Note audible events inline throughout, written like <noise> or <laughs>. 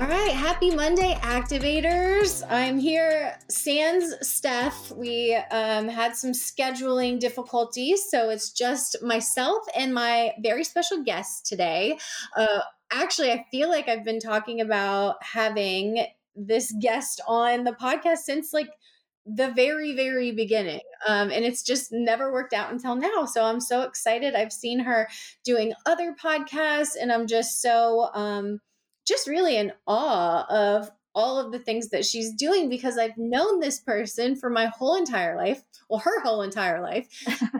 All right, happy Monday, activators. I'm here, Sans Steph. We um, had some scheduling difficulties, so it's just myself and my very special guest today. Uh, actually, I feel like I've been talking about having this guest on the podcast since like the very very beginning um, and it's just never worked out until now so i'm so excited i've seen her doing other podcasts and i'm just so um, just really in awe of all of the things that she's doing because I've known this person for my whole entire life. Well, her whole entire life. <laughs> um,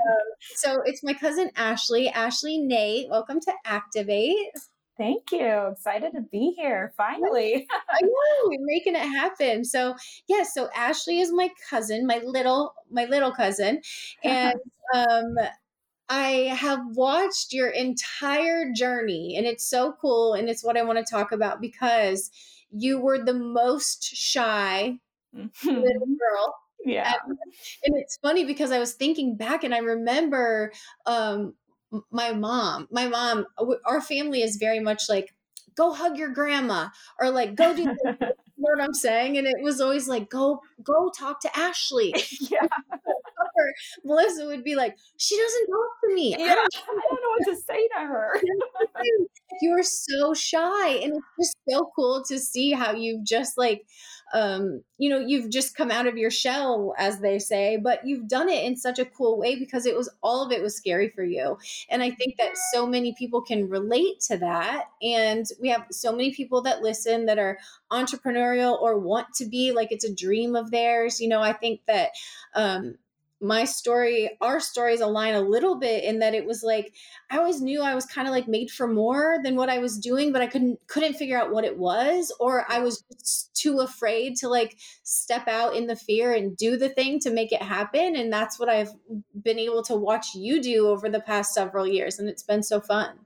so it's my cousin Ashley. Ashley Noethe, welcome to Aktivate. Thank you. Excited to be here finally. I <laughs> know we're making it happen. So yeah, so Ashley is my cousin, my little my little cousin, <laughs> and um, I have watched your entire journey, and it's so cool. And it's what I want to talk about because you were the most shy little girl. Yeah. And, and it's funny because I was thinking back and I remember um, my mom, my mom, our family is very much like, go hug your grandma or like go do <laughs> know what I'm saying? And it was always like, go, go talk to Ashley. <laughs> yeah. Melissa would be like, she doesn't talk to me. Yeah, I, don't, <laughs> I don't know what to say to her. <laughs> you are so shy. And it's just so cool to see how you've just like, um, you know, you've just come out of your shell, as they say, but you've done it in such a cool way because it was all of it was scary for you. And I think that so many people can relate to that. And we have so many people that listen that are entrepreneurial or want to be like it's a dream of theirs. You know, I think that um, my story our stories align a little bit in that it was like i always knew i was kind of like made for more than what i was doing but i couldn't couldn't figure out what it was or i was too afraid to like step out in the fear and do the thing to make it happen and that's what i've been able to watch you do over the past several years and it's been so fun.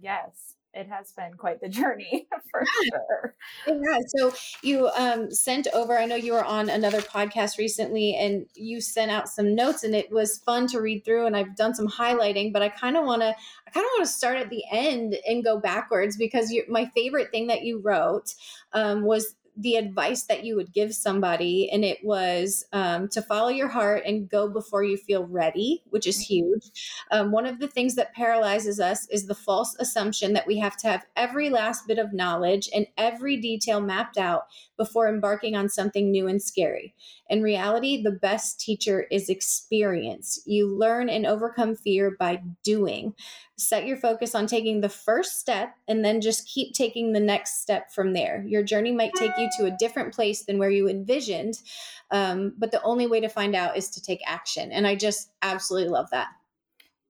Yes it has been quite the journey <laughs> for sure. Yeah. So you um, sent over, I know you were on another podcast recently and you sent out some notes and it was fun to read through and I've done some highlighting, but I kind of want to, I kind of want to start at the end and go backwards because you, my favorite thing that you wrote um, was the advice that you would give somebody, and it was um, to follow your heart and go before you feel ready, which is huge. Um, one of the things that paralyzes us is the false assumption that we have to have every last bit of knowledge and every detail mapped out before embarking on something new and scary. In reality, the best teacher is experience. You learn and overcome fear by doing. Set your focus on taking the first step and then just keep taking the next step from there. Your journey might take you to a different place than where you envisioned, um, but the only way to find out is to take action. And I just absolutely love that.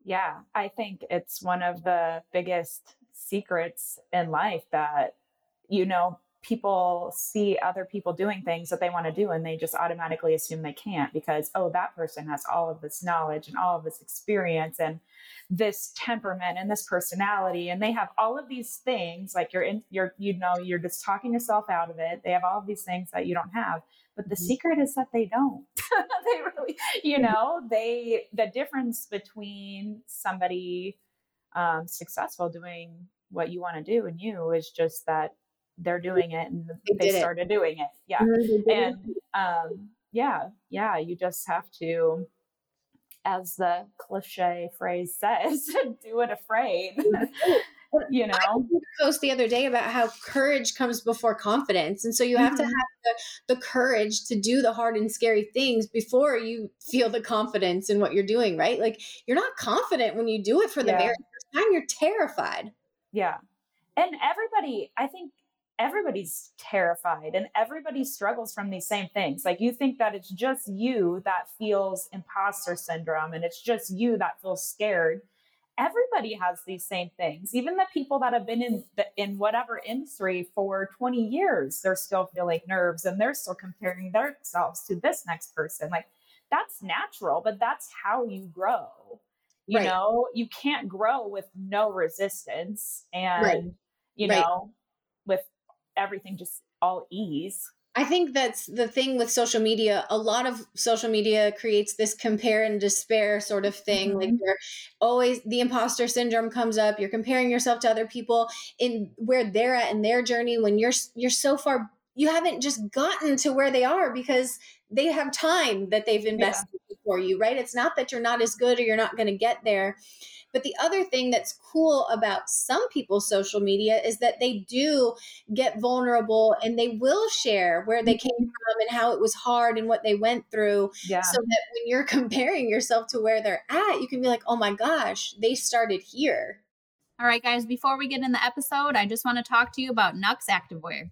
Yeah, I think it's one of the biggest secrets in life that, you know, people see other people doing things that they want to do and they just automatically assume they can't because oh that person has all of this knowledge and all of this experience and this temperament and this personality and they have all of these things like you're in you're you know you're just talking yourself out of it. They have all of these things that you don't have but the mm-hmm. secret is that they don't. <laughs> They really you know they the difference between somebody um, successful doing what you want to do and you is just that they're doing it and they, they started it. doing it. Yeah. Mm-hmm. And um, yeah, yeah, you just have to, as the cliche phrase says, <laughs> do it afraid. <laughs> you know I post the other day about how courage comes before confidence and so you have mm-hmm. to have the, the courage to do the hard and scary things before you feel the confidence in what you're doing right like you're not confident when you do it for the yeah. very first time you're terrified yeah and everybody i think everybody's terrified and everybody struggles from these same things. Like you think that it's just you that feels imposter syndrome and it's just you that feels scared. Everybody has these same things. Even the people that have been in the, in whatever industry for 20 years, they're still feeling nerves and they're still comparing themselves to this next person. Like that's natural, but that's how you grow. You right. know, you can't grow with no resistance and right. you know, with everything just all ease. I think that's the thing with social media. A lot of social media creates this compare and despair sort of thing. Mm-hmm. Like you're always the imposter syndrome comes up. You're comparing yourself to other people in where they're at in their journey when you're you're so far you haven't just gotten to where they are because they have time that they've invested yeah. for you, right? It's not that you're not as good or you're not going to get there. But the other thing that's cool about some people's social media is that they do get vulnerable and they will share where they came mm-hmm. from and how it was hard and what they went through. Yeah. So that when you're <laughs> comparing yourself to where they're at, you can be like, oh my gosh, they started here. All right, guys, before we get in the episode, I just want to talk to you about Nux Activewear.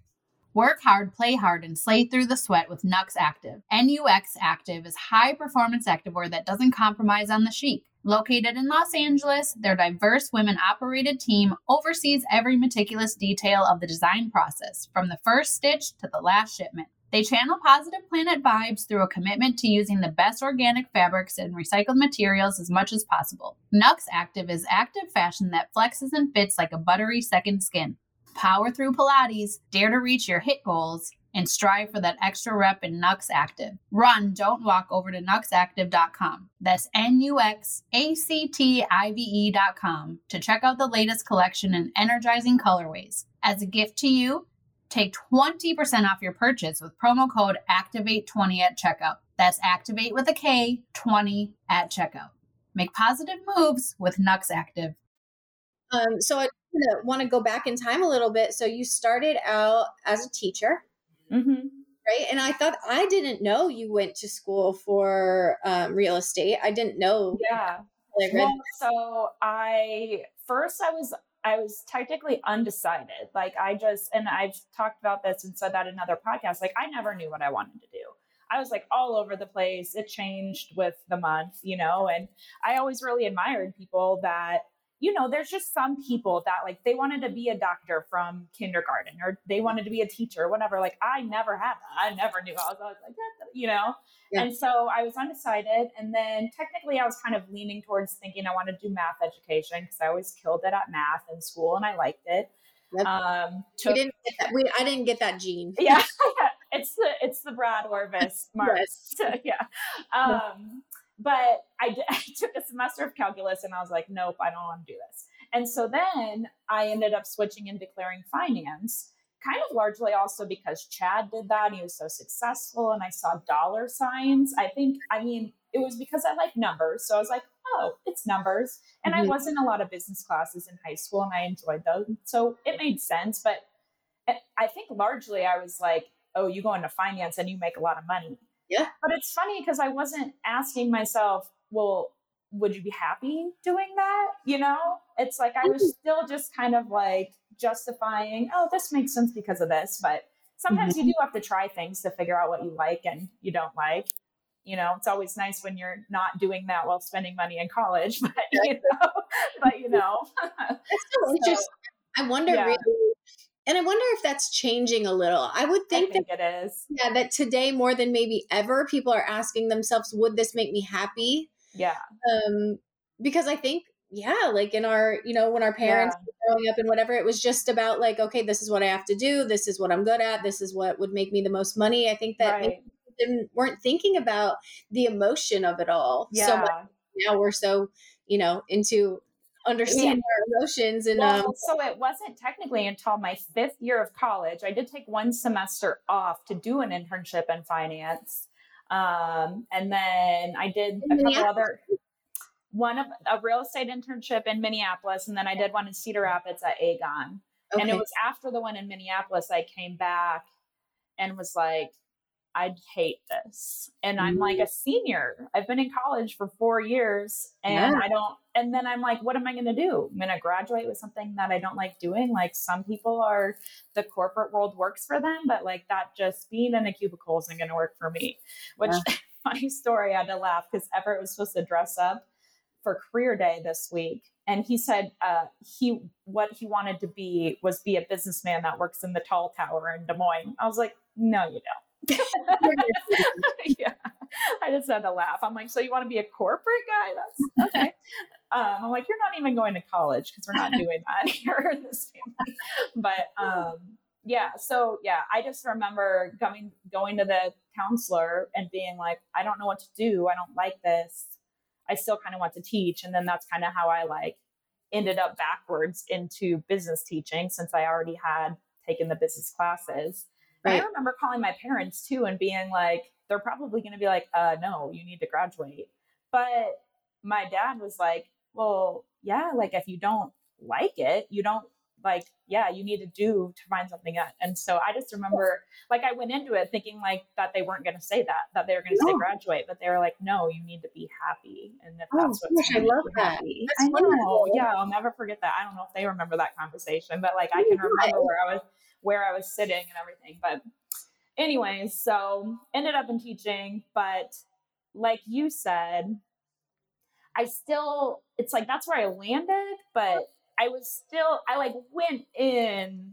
Work hard, play hard, and slay through the sweat with Nux Active. NUX Active is high performance activewear that doesn't compromise on the chic. Located in Los Angeles, their diverse women operated team oversees every meticulous detail of the design process, from the first stitch to the last shipment. They channel positive planet vibes through a commitment to using the best organic fabrics and recycled materials as much as possible. Nux Active is active fashion that flexes and fits like a buttery second skin. Power through Pilates, dare to reach your HIIT goals, and strive for that extra rep in Nux Active. Run, don't walk over to nuxactive.com. That's N U X A C T I V E.com to check out the latest collection in energizing colorways. As a gift to you, take 20% off your purchase with promo code AKTIVATE20 at checkout. That's activate with a K 20 at checkout. Make positive moves with Nux Active. Um, so I want to go back in time a little bit. So you started out as a teacher. Mm-hmm. Right. And I thought, I didn't know you went to school for um, real estate. I didn't know. Yeah. Well, so I first I was I was technically undecided. Like I just and I've talked about this and said that in other podcasts. Like I never knew what I wanted to do. I was like all over the place. It changed with the month, you know, and I always really admired people that you know, there's just some people that like they wanted to be a doctor from kindergarten or they wanted to be a teacher or whatever. Like I never had that. I never knew. I was always like, you know. Yeah. And so I was undecided. And then technically I was kind of leaning towards thinking I wanted to do math education because I always killed it at math in school and I liked it. Um, took, we didn't. We, I didn't get that gene. Yeah. <laughs> it's the, it's the Brad Orvis marks. yes. <laughs> yeah. Um, but I, <laughs> I took a semester of calculus and I was like, nope, I don't want to do this. And so then I ended up switching and declaring finance, kind of largely also because Chad did that. He was so successful and I saw dollar signs. I think, I mean, it was because I like numbers. So I was like, oh, it's numbers. And mm-hmm. I was in a lot of business classes in high school and I enjoyed those. So it made sense. But I think largely I was like, oh, you go into finance and you make a lot of money. Yeah. But it's funny because I wasn't asking myself, well, would you be happy doing that? You know, it's like I was mm-hmm. still just kind of like justifying, oh, this makes sense because of this. But sometimes mm-hmm. you do have to try things to figure out what you like and you don't like. You know, it's always nice when you're not doing that while spending money in college, <laughs> but you know, <laughs> but you know, that's <laughs> so interesting. I wonder yeah. really and I wonder if that's changing a little. I would think, I think that it is. Yeah, that today more than maybe ever, people are asking themselves, would this make me happy? Yeah. Um, because I think, yeah, like in our, you know, when our parents yeah. were growing up and whatever, it was just about like, okay, this is what I have to do, this is what I'm good at, this is what would make me the most money. I think that right. didn't weren't thinking about the emotion of it all. Yeah. So now we're so, you know, into understand our emotions and well, um, so it wasn't technically until my fifth year of college i did take one semester off to do an internship in finance um, and then i did a couple other one of a real estate internship in Minneapolis, and then I did one in Cedar Rapids at Aegon. Okay. And it was after the one in Minneapolis I came back and was like, I hate this. And I'm like a mm. senior. I've been in college for four years and yeah. I don't, and then I'm like, what am I going to do? I'm going to graduate with something that I don't like doing. Like some people are, the corporate world works for them, but like that just being in a cubicle isn't going to work for me. Which, yeah. <laughs> funny story, I had to laugh because Everett was supposed to dress up for career day this week and he said uh, he what he wanted to be was be a businessman that works in the tall tower in des moines i was like no you don't <laughs> yeah. I just had to laugh. I'm like, so you want to be a corporate guy? That's okay. Um, I'm like, you're not even going to college because we're not <laughs> doing that here in this family. But um, yeah, so yeah, I just remember going going to the counselor and being like, I don't know what to do. I don't like this. I still kind of want to teach, and then that's kind of how I like ended up backwards into business teaching since I already had taken the business classes. Right. I remember calling my parents too and being like, they're probably going to be like, uh, no, you need to graduate. But my dad was like, well, yeah, like if you don't like it, you don't like, yeah, you need to do to find something out. And so I just remember, like, I went into it thinking like that they weren't going to say that, that they were going to no. say graduate, but they were like, no, you need to be happy. And if oh, that's what I love that. Happy, I know. Wonderful. Yeah, I'll never forget that. I don't know if they remember that conversation, but like I can remember where I was where I was sitting and everything. But, anyways, so ended up in teaching. But, like you said, I still, it's like that's where I landed, but I was still, I like went in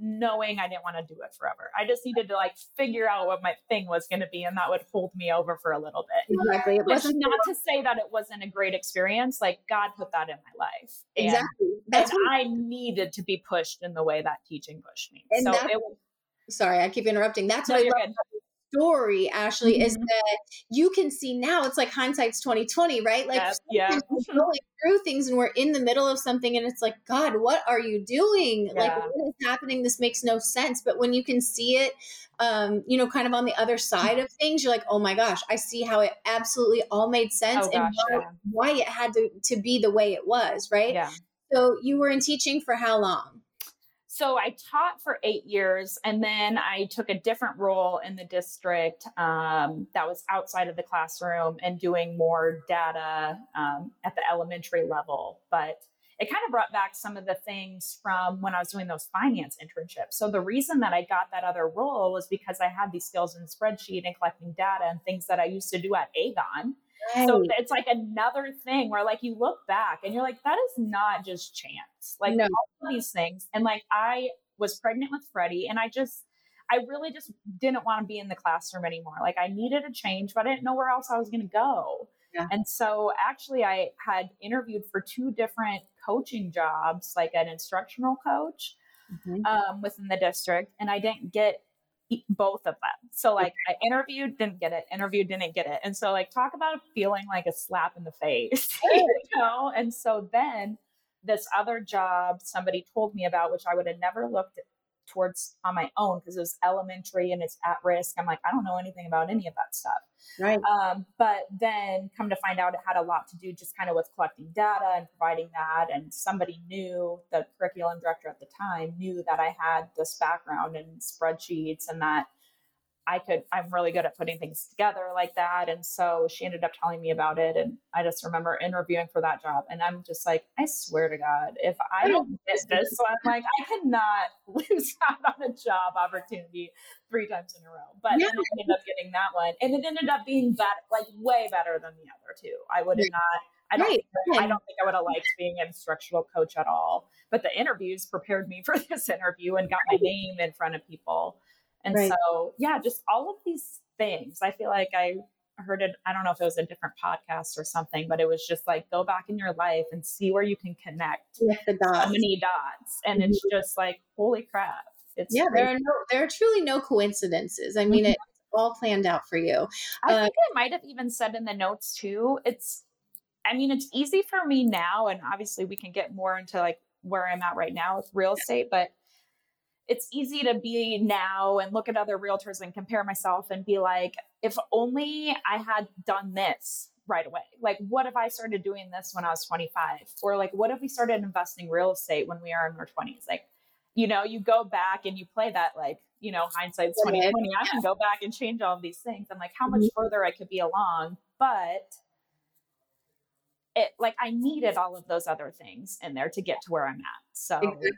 knowing I didn't want to do it forever. I just needed to like figure out what my thing was going to be, and that would hold me over for a little bit. Exactly. It Which not to say that it wasn't a great experience. Like God put that in my life. And, exactly. That's and I needed to be pushed in the way that teaching pushed me. So it was. Sorry, I keep interrupting. That's no, what I love story, Ashley, mm-hmm. is that you can see now. It's like hindsight's twenty twenty, right? Like yeah, <laughs> going through things, and we're in the middle of something, and it's like, God, what are you doing? Yeah. Like, what is happening? This makes no sense. But when you can see it, um, you know, kind of on the other side of things, you're like, oh my gosh, I see how it absolutely all made sense oh, and why, yeah. why it had to to be the way it was, right? Yeah. So you were in teaching for how long? So I taught for eight years, and then I took a different role in the district um, that was outside of the classroom and doing more data um, at the elementary level. But it kind of brought back some of the things from when I was doing those finance internships. So the reason that I got that other role was because I had these skills in spreadsheet and collecting data and things that I used to do at Aegon. Right. So it's like another thing where like you look back and you're like, that is not just chance. Like no. all these things. And like I was pregnant with Freddie and I just I really just didn't want to be in the classroom anymore. Like I needed a change, but I didn't know where else I was gonna go. Yeah. And so actually I had interviewed for two different coaching jobs, like an instructional coach mm-hmm. um, within the district, and I didn't get both of them. So like I interviewed, didn't get it, interviewed, didn't get it. And so like talk about feeling like a slap in the face, <laughs> you know? And so then this other job somebody told me about, which I would have never looked towards on my own because it was elementary and it's at risk. I'm like, I don't know anything about any of that stuff. Right. Um, but then come to find out it had a lot to do just kind of with collecting data and providing that. And somebody knew, the curriculum director at the time knew that I had this background in spreadsheets and that I could, I'm really good at putting things together like that. And so she ended up telling me about it. And I just remember interviewing for that job. And I'm just like, I swear to God, if I oh, don't get this one, like I cannot <laughs> lose out on a job opportunity three times in a row. But yeah. I ended up getting that one. And it ended up being better, like way better than the other two. I would have not. I don't, right. think, I don't think I would have liked being an instructional coach at all. But the interviews prepared me <laughs> for this interview and got my name in front of people. And right. so, yeah, just all of these things. I feel like I heard it. I don't know if it was a different podcast or something, but it was just like go back in your life and see where you can connect with the dots. so many dots. And mm-hmm. it's just like, holy crap. It's yeah, crazy. there are no, there are truly no coincidences. I mean, mm-hmm. it's all planned out for you. I uh, think I might have even said in the notes too. It's, I mean, it's easy for me now, and obviously we can get more into like where I'm at right now with real estate, but it's easy to be now and look at other realtors and compare myself and be like, if only I had done this right away? Like, what if I started doing this when I was 25? Or like, what if we started investing real estate when we are in our 20s? Like, you know, you go back and you play that like, you know, hindsight's 2020. I can go back and change all of these things. I'm like, how much mm-hmm. further I could be along. But it like I needed all of those other things in there to get to where I'm at. So exactly.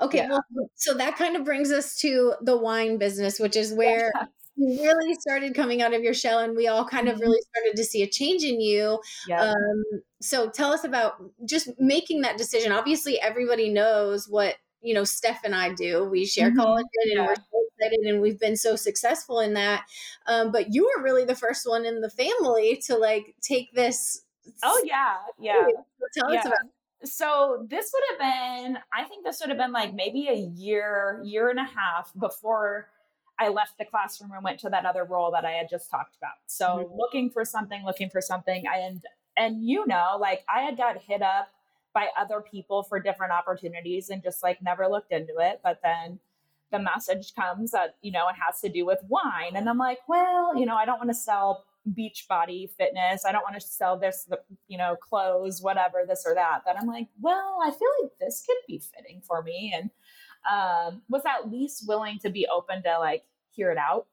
okay, yeah. well, so that kind of brings us to the wine business, which is <laughs> where yeah. you really started coming out of your shell, and we all kind of mm-hmm. really started to see a change in you. Yeah. Um, so tell us about just making that decision. Obviously, everybody knows what you know Steph and I do. We share mm-hmm. collagen, and we're so excited, and we've been so successful in that. Um, but you were really the first one in the family to like take this Oh yeah, yeah. Tell yeah. us about. So this would have been, I think this would have been like maybe a year, year and a half before I left the classroom and went to that other role that I had just talked about. So mm-hmm. looking for something, looking for something, and and you know, like I had got hit up by other people for different opportunities and just like never looked into it. But then the message comes that you know it has to do with wine, and I'm like, well, you know, I don't want to sell Beachbody fitness. I don't want to sell this, you know, clothes, whatever, this or that. But I'm like, well, I feel like this could be fitting for me. And um, was at least willing to be open to like hear it out.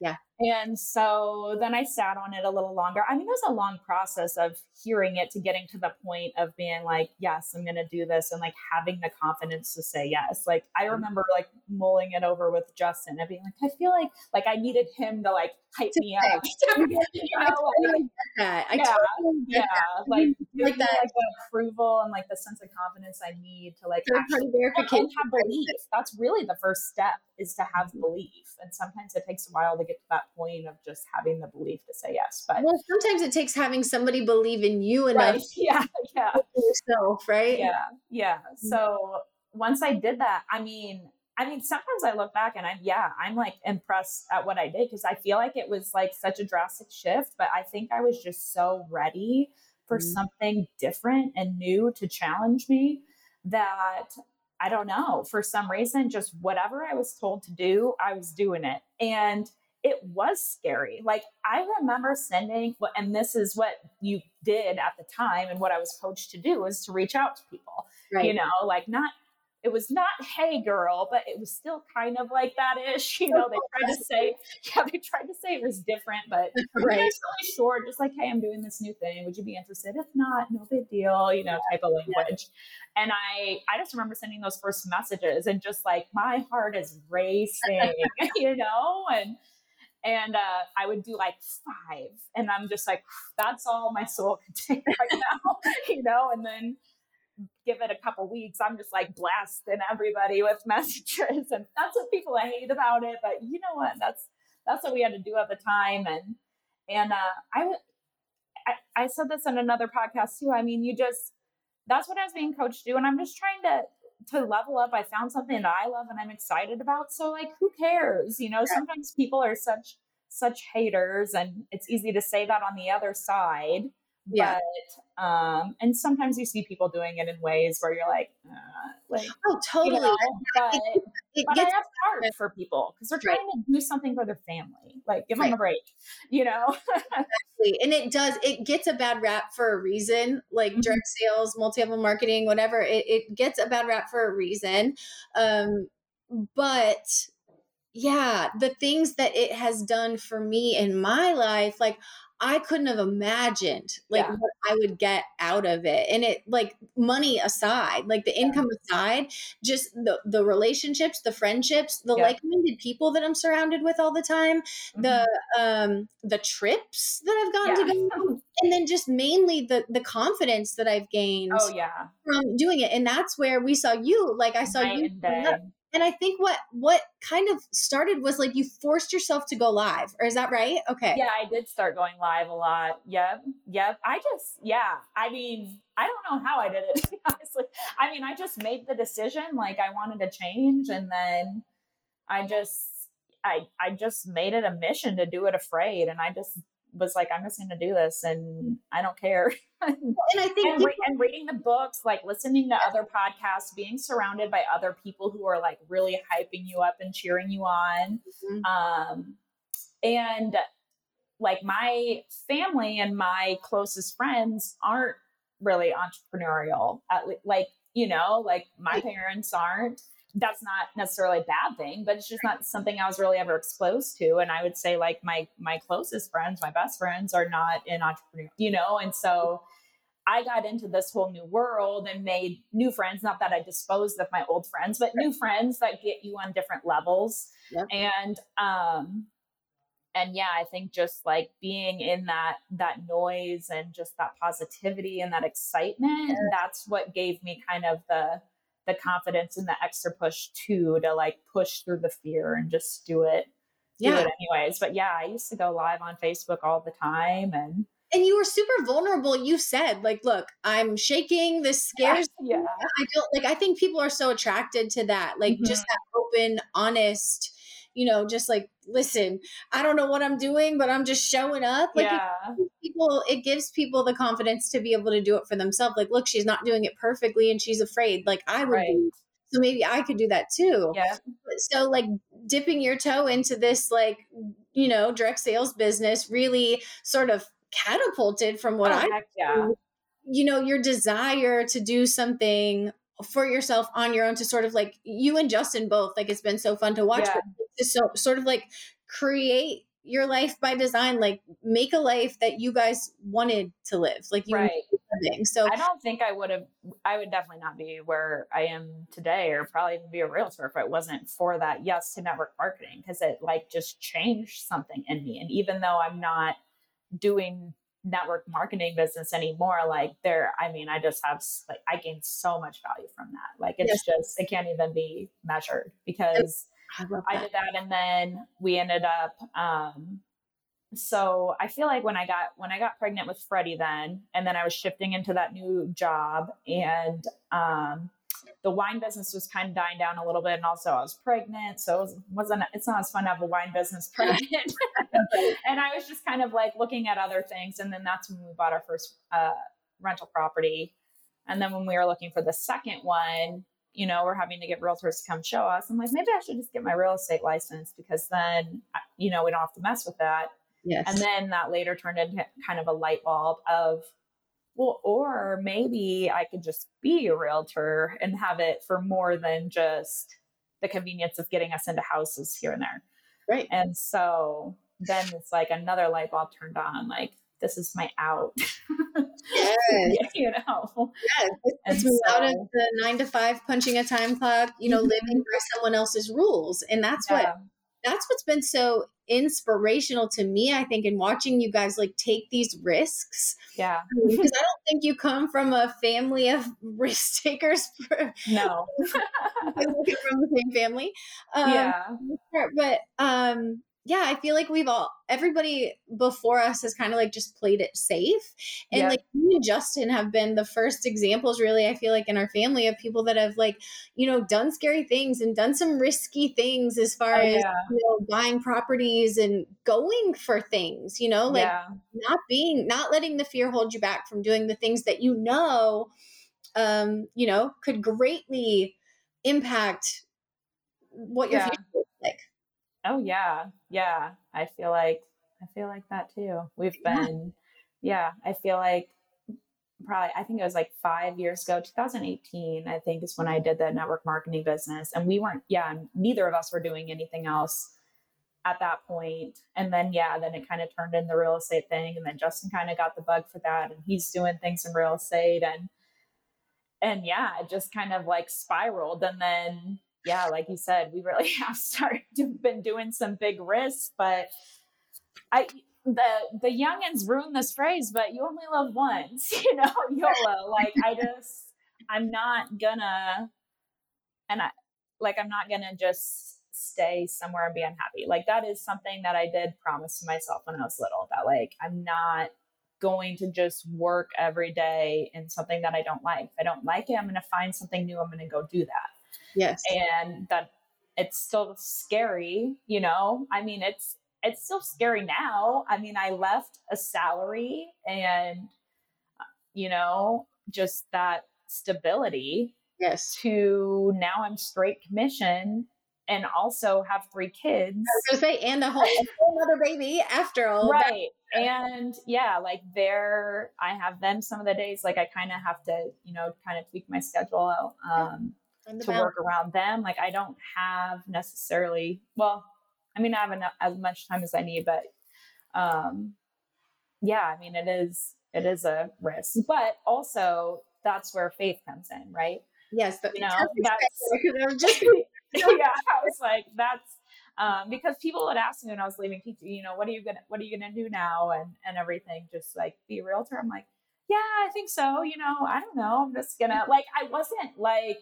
Yeah. And so then I sat on it a little longer. I mean, it was a long process of hearing it to getting to the point of being like, yes, I'm going to do this and like having the confidence to say yes. Like I mm-hmm. remember like mulling it over with Justin and being like, I feel like like I needed him to like hype me up. <laughs> <laughs> you know, I totally get that. I yeah, totally yeah, <laughs> like like that like the approval and like the sense of confidence I need to like actually verification have belief. That's really the first step is to have mm-hmm. belief. And sometimes it takes a while to get to that point of just having the belief to say yes. But well, sometimes it takes having somebody believe in you enough. Right. <laughs> Yeah, yeah. Yourself, right? Yeah, yeah. Mm-hmm. So once I did that, I mean, I mean, sometimes I look back and I'm, yeah, I'm like impressed at what I did because I feel like it was like such a drastic shift, but I think I was just so ready for mm-hmm. something different and new to challenge me that I don't know, for some reason, just whatever I was told to do, I was doing it. And it was scary. Like I remember sending, and this is what you did at the time, and what I was coached to do was to reach out to people. Right. You know, like not it was not hey girl but it was still kind of like that ish <laughs> you know they tried to say <laughs> yeah they tried to say it was different but <laughs> right. really short just like hey i'm doing this new thing would you be interested if not no big deal you know type of language yeah. and i i just remember sending those first messages and just like my heart is racing you know and and uh, I would do like five, and I'm just like, that's all my soul can <laughs> take right now, <laughs> you know. And then give it a couple weeks, I'm just like blasting everybody with <laughs> messages, and that's what people hate about it. But you know what? That's that's what we had to do at the time, and and uh, I, I I said this in another podcast too. I mean, you just that's what I was being coached to do, and I'm just trying to to level up. I found something that I love and I'm excited about. So like, who cares? You know, sometimes people are such such haters, and it's easy to say that on the other side yeah. But, um, and sometimes you see people doing it in ways where you're like, uh, like, oh, totally. You know, but, it, it but gets I have <laughs> hard for people because they're trying right. to do something for their family. Like, give right. them a break, you know? <laughs> exactly. And it does, it gets a bad rap for a reason, like mm-hmm. direct sales, multi level marketing, whatever. It, it gets a bad rap for a reason. Um, but yeah, the things that it has done for me in my life, like I couldn't have imagined like yeah. what I would get out of it. And it like money aside, like the income aside, just the the relationships, the friendships, the yeah. like-minded people that I'm surrounded with all the time, mm-hmm. the um the trips that I've gotten yeah. to go and then just mainly the the confidence that I've gained oh yeah from doing it. And that's where we saw you, like I saw Night you and i think what what kind of started was like you forced yourself to go live or is that right? Okay. Yeah i did start going live a lot. Yep yep. I just yeah i mean i don't know how i did it <laughs> honestly i mean i just made the decision like i wanted to change and then i just i i just made it a mission to do it afraid and i just was like, I'm just going to do this and I don't care. <laughs> and I think and, re- and, reading the books, like listening to other podcasts, being surrounded by other people who are like really hyping you up and cheering you on. Mm-hmm. Um, and like my family and my closest friends aren't really entrepreneurial. At le- like, you know, like my parents aren't. That's not necessarily a bad thing, but it's just not something I was really ever exposed to. And I would say like my my closest friends, my best friends are not in entrepreneur, you know, and so I got into this whole new world and made new friends. Not that I disposed of my old friends, but new friends that get you on different levels. Yep. And um and yeah, I think just like being in that that noise and just that positivity and that excitement, that's what gave me kind of the the confidence and the extra push too to like push through the fear and just do it do yeah. it anyways. But yeah, I used to go live on Facebook all the time and and you were super vulnerable you said like look i'm shaking this <laughs> scares yeah, me i don't like i think people are so attracted to that like mm-hmm. just that open honest you know just like listen i don't know what i'm doing but i'm just showing up like yeah. it people it gives people the confidence to be able to do it for themselves like look she's not doing it perfectly and she's afraid like i would right. be so maybe i could do that too yeah so like dipping your toe into this like you know direct sales business really sort of catapulted from what oh, I yeah. you know your desire to do something for yourself on your own to sort of like you and Justin both like it's been so fun to watch yeah. So sort of like create your life by design like make a life that you guys wanted to live like you right. living so i don't think i would have i would definitely not be where i am today or probably even be a realtor if it wasn't for that yes to network marketing because it like just changed something in me and even though i'm not doing network marketing business anymore like there i mean i just have like i gained so much value from that like it's yes. just it can't even be measured because I, I, did that and then we ended up um so i feel like when i got when i got pregnant with freddie then and then i was shifting into that new job and um the wine business was kind of dying down a little bit, and also I was pregnant, so it was, wasn't it's not as fun to have a wine business <laughs> pregnant. <laughs> and I was just kind of like looking at other things, and then that's when we bought our first uh, rental property, and then when we were looking for the second one, you know, we're having to get realtors to come show us. I'm like, maybe I should just get my real estate license because then, you know, we don't have to mess with that. Yes. And then that later turned into kind of a light bulb of well, or maybe I could just be a realtor and have it for more than just the convenience of getting us into houses here and there. Right. And so then it's like another light bulb turned on, like, this is my out. <laughs> Yes. <laughs> you know. Yes. It's so, out of the nine to five punching a time clock, you know, mm-hmm. living by someone else's rules. And that's yeah. what that's what's been so inspirational to me, I think, in watching you guys like take these risks. Yeah. because I don't think you come from a family of <laughs> risk takers. <laughs> no. from the same family. Um, yeah. But um, yeah, I feel like we've all everybody before us has kind of like just played it safe. And like you and Justin have been the first examples really, I feel like in our family of people that have like, you know, done scary things and done some risky things as far oh, as you know, buying properties and going for things, you know, like yeah. not being not letting the fear hold you back from doing the things that you know um, you know, could greatly impact what your yeah. future looks like. Oh yeah. Yeah. I feel like I feel like that too. We've been yeah, I feel like probably I think it was like 5 years ago, 2018, I think is when I did the network marketing business and we weren't yeah, neither of us were doing anything else at that point. And then yeah, then it kind of turned in the real estate thing and then Justin kind of got the bug for that and he's doing things in real estate and and yeah, it just kind of like spiraled and then yeah, like you said, we really <laughs> have started to been doing some big risks, but I the the youngins ruin this phrase, but you only love once, <laughs> you know, YOLO. Like I <laughs> just I'm not gonna and I like I'm not gonna just stay somewhere and be unhappy. Like that is something that I did promise to myself when I was little that like I'm not going to just work every day in something that I don't like. If I don't like it, I'm to find something new. I'm to go do that. Yes. And that it's still scary, you know? I mean, it's it's still scary now. I mean, I left a salary and you know, just that stability. Yes. To now I'm straight commission and also have three kids. I was gonna say, and a whole, a whole other baby after all. Right. And yeah, like there, I have them some of the days. Like I kind of have to, you know, kind of tweak my schedule out. um, to work around them. Like I don't have necessarily. Well, I mean, I have enough, as much time as I need, but um, yeah, I mean, it is it is a risk, but also that's where faith comes in, right? Yes, but you know, that's just <laughs> <laughs> yeah. I was like, that's um, because people would ask me when I was leaving PT, you know, what are you gonna what are you gonna do now and and everything, just like be a realtor. I'm like, yeah, I think so. You know, I don't know. I'm just gonna like I wasn't like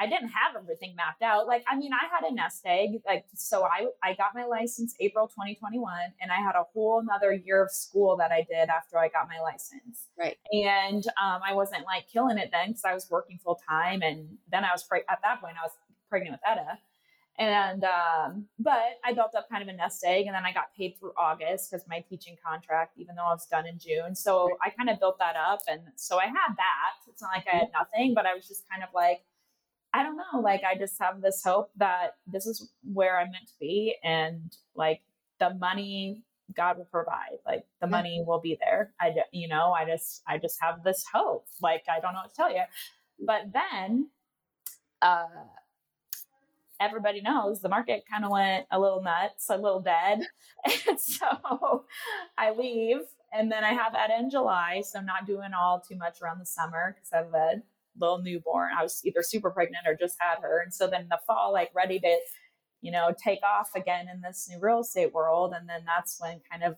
I didn't have everything mapped out. Like, I mean, I had a nest egg. Like, so I I got my license April 2021, and I had a whole another year of school that I did after I got my license. Right. And um, I wasn't like killing it then because I was working full time, and then I was pre- at that point I was pregnant with Etta. And um, but I built up kind of a nest egg, and then I got paid through August because my teaching contract, even though I was done in June. So I kind of built that up, and so I had that. It's not like I had nothing, but I was just kind of like I don't know. Like, I just have this hope that this is where I'm meant to be. And like the money God will provide, like the money will be there. I, you know, I just, I just have this hope. Like, I don't know what to tell you. But then, uh, everybody knows the market kind of went a little nuts, a little dead. <laughs> And so <laughs> I leave and then I have Etta in July. So I'm not doing all too much around the summer because I have a little newborn. I was either super pregnant or just had her. And so then in the fall, like ready to, you know, take off again in this new real estate world. And then that's when kind of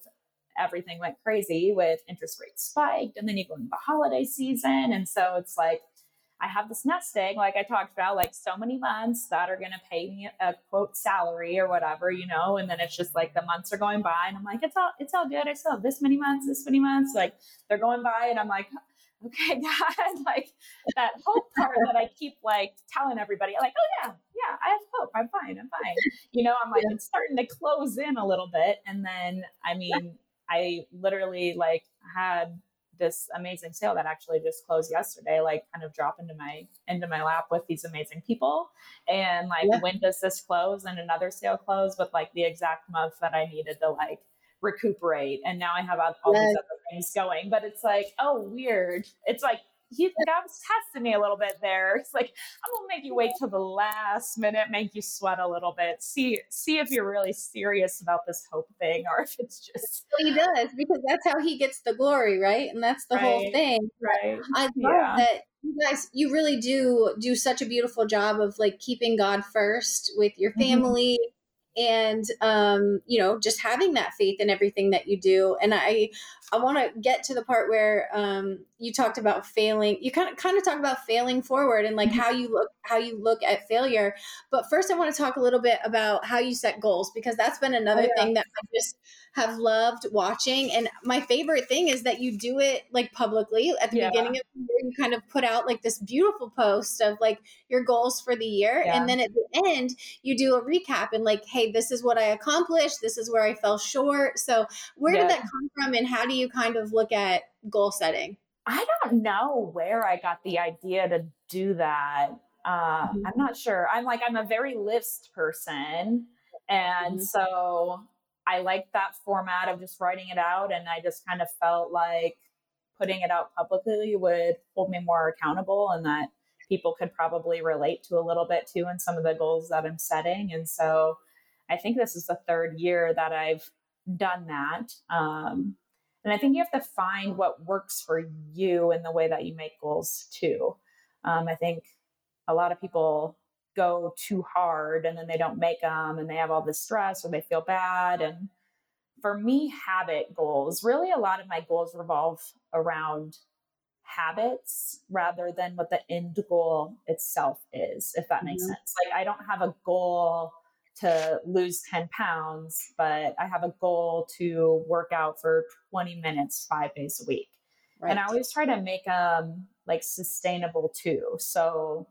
everything went crazy with interest rates spiked. And then you go into the holiday season. And so it's like, I have this nest egg, like I talked about, like so many months that are going to pay me a quote salary or whatever, you know, and then it's just like the months are going by and I'm like, it's all, it's all good. I still have this many months, this many months, like they're going by and I'm like, <laughs> okay, <laughs> God, like that hope part that I keep like telling everybody, like, oh yeah, yeah, I have hope. I'm fine. I'm fine. <laughs> You know, I'm like, yeah. it's starting to close in a little bit. And then, I mean, I literally like had this amazing sale that actually just closed yesterday, like kind of drop into my into my lap with these amazing people. And like, yeah. when does this close? And another sale close with like the exact month that I needed to like recuperate. And now I have all, yes. these other things going. But it's like, oh, weird. It's like he God was testing me a little bit there. <laughs> It's like I'm gonna make you wait till the last minute, make you sweat a little bit, see see if you're really serious about this hope thing, or if it's just he does because that's how he gets the glory, right? And that's the right, whole thing. Right. I love yeah. that you guys you really do do such a beautiful job of like keeping God first with your mm-hmm. family. Mm-hmm and um, you know just having that faith in everything that you do. And i i want to get to the part where um, you talked about failing you kind of kind of talk about failing forward and like mm-hmm. how you look how you look at failure but first i want to talk a little bit about how you set goals because that's been another oh, yeah. thing that i just have loved watching and my favorite thing is that you do it like publicly at the yeah. beginning of the year you kind of put out like this beautiful post of like your goals for the year yeah. and then at the end you do a recap and like hey this is what i accomplished this is where i fell short so where did that come from and how do you kind of look at goal setting I don't know where I got the idea to do that. Uh, mm-hmm. I'm not sure. I'm like, I'm a very list person. And mm-hmm. so I like that format of just writing it out. And I just kind of felt like putting it out publicly would hold me more accountable and that people could probably relate to a little bit too in some of the goals that I'm setting. And so I think this is the third year that I've done that. Um, and I think you have to find what works for you in the way that you make goals too. Um, I think a lot of people go too hard and then they don't make them and they have all this stress or they feel bad. And for me, habit goals really a lot of my goals revolve around habits rather than what the end goal itself is, if that makes mm-hmm. sense. Like, I don't have a goal to lose 10 pounds, but I have a goal to work out for 20 minutes, five days a week. Right. And I always try to make them like sustainable too. So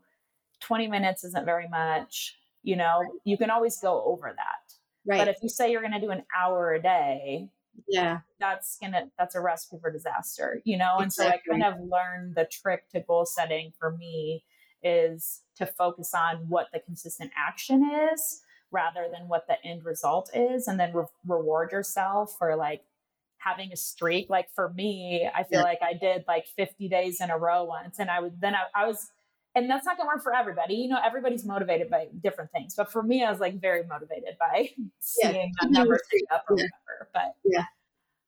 20 minutes isn't very much, you know, right. you can always go over that. Right. But if you say you're going to do an hour a day, yeah, that's to, that's a recipe for disaster, you know? Exactly. And so I kind of learned the trick to goal setting for me is to focus on what the consistent action is rather than what the end result is and then re- reward yourself for like having a streak. Like for me i feel yeah. like i did like 50 days in a row once and i would then I, I was and that's not going to work for everybody. You know everybody's motivated by different things but for me i was like very motivated by <laughs> seeing yeah. that number up or whatever but yeah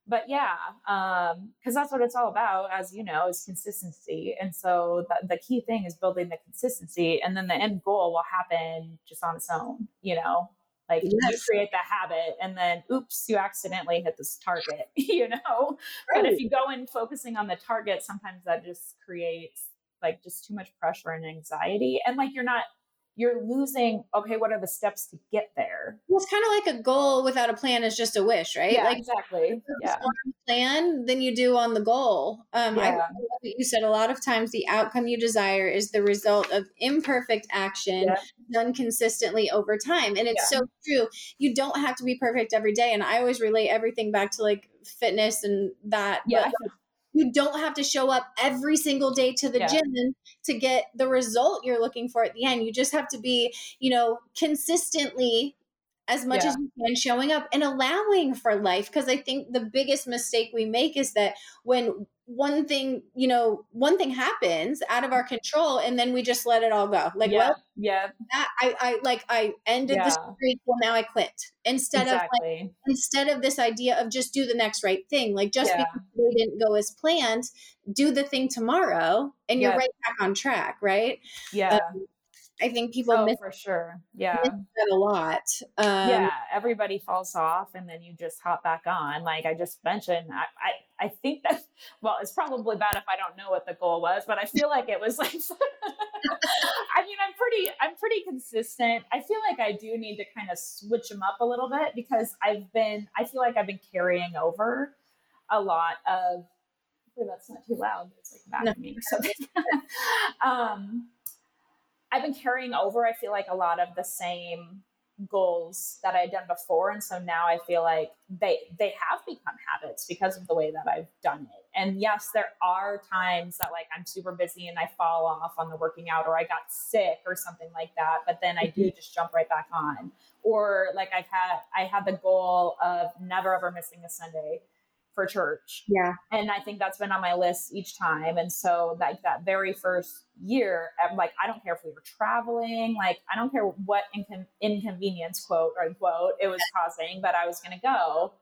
but yeah um because that's what it's all about as you know is consistency and so the, the key thing is building the consistency and then the end goal will happen just on its own you know like yes. you create the habit and then oops you accidentally hit this target <laughs> you know right. but if you go in focusing on the target sometimes that just creates like just too much pressure and anxiety and like you're not you're losing okay what are the steps to get there well it's kind of like a goal without a plan is just a wish right yeah like exactly yeah plan than you do on the goal um yeah. I you said a lot of times the outcome you desire is the result of imperfect action yeah. done consistently over time and it's yeah. so true you don't have to be perfect every day and i always relate everything back to like fitness and that yeah but you don't have to show up every single day to the yeah. gym to get the result you're looking for at the end. You just have to be, you know, consistently as much yeah. as you can showing up and allowing for life because i think the biggest mistake we make is that when one thing you know one thing happens out of our control and then we just let it all go like yeah, well yeah that, i i like i ended yeah. the streak well now i quit instead exactly. of like instead of this idea of just do the next right thing like just yeah. because they didn't go as planned do the thing tomorrow and you're right back on track right yeah um, I think people oh, miss for sure. Yeah. that a lot. Um, yeah. Everybody falls off and then you just hop back on. Like I just mentioned, I, I, I think that, <laughs> well, it's probably bad if I don't know what the goal was, but I feel like it was like, <laughs> I mean, I'm pretty, I'm pretty consistent. I feel like I do need to kind of switch them up a little bit because I've been, I feel like I've been carrying over a lot of, hopefully that's not too loud. It's like back no. me. So, <laughs> um, I've been carrying over, I feel like, a lot of the same goals that I had done before. And so now I feel like they they have become habits because of the way that I've done it. And yes, there are times that like I'm super busy and I fall off on the working out or I got sick or something like that. But then I do mm-hmm. just jump right back on. Or like I've had I had the goal of never ever missing a Sunday for church. Yeah. And I think that's been on my list each time. And so like that very first year, I'm like, I don't care if we were traveling, like I don't care what incon- inconvenience quote or unquote it was causing, but I was going to go.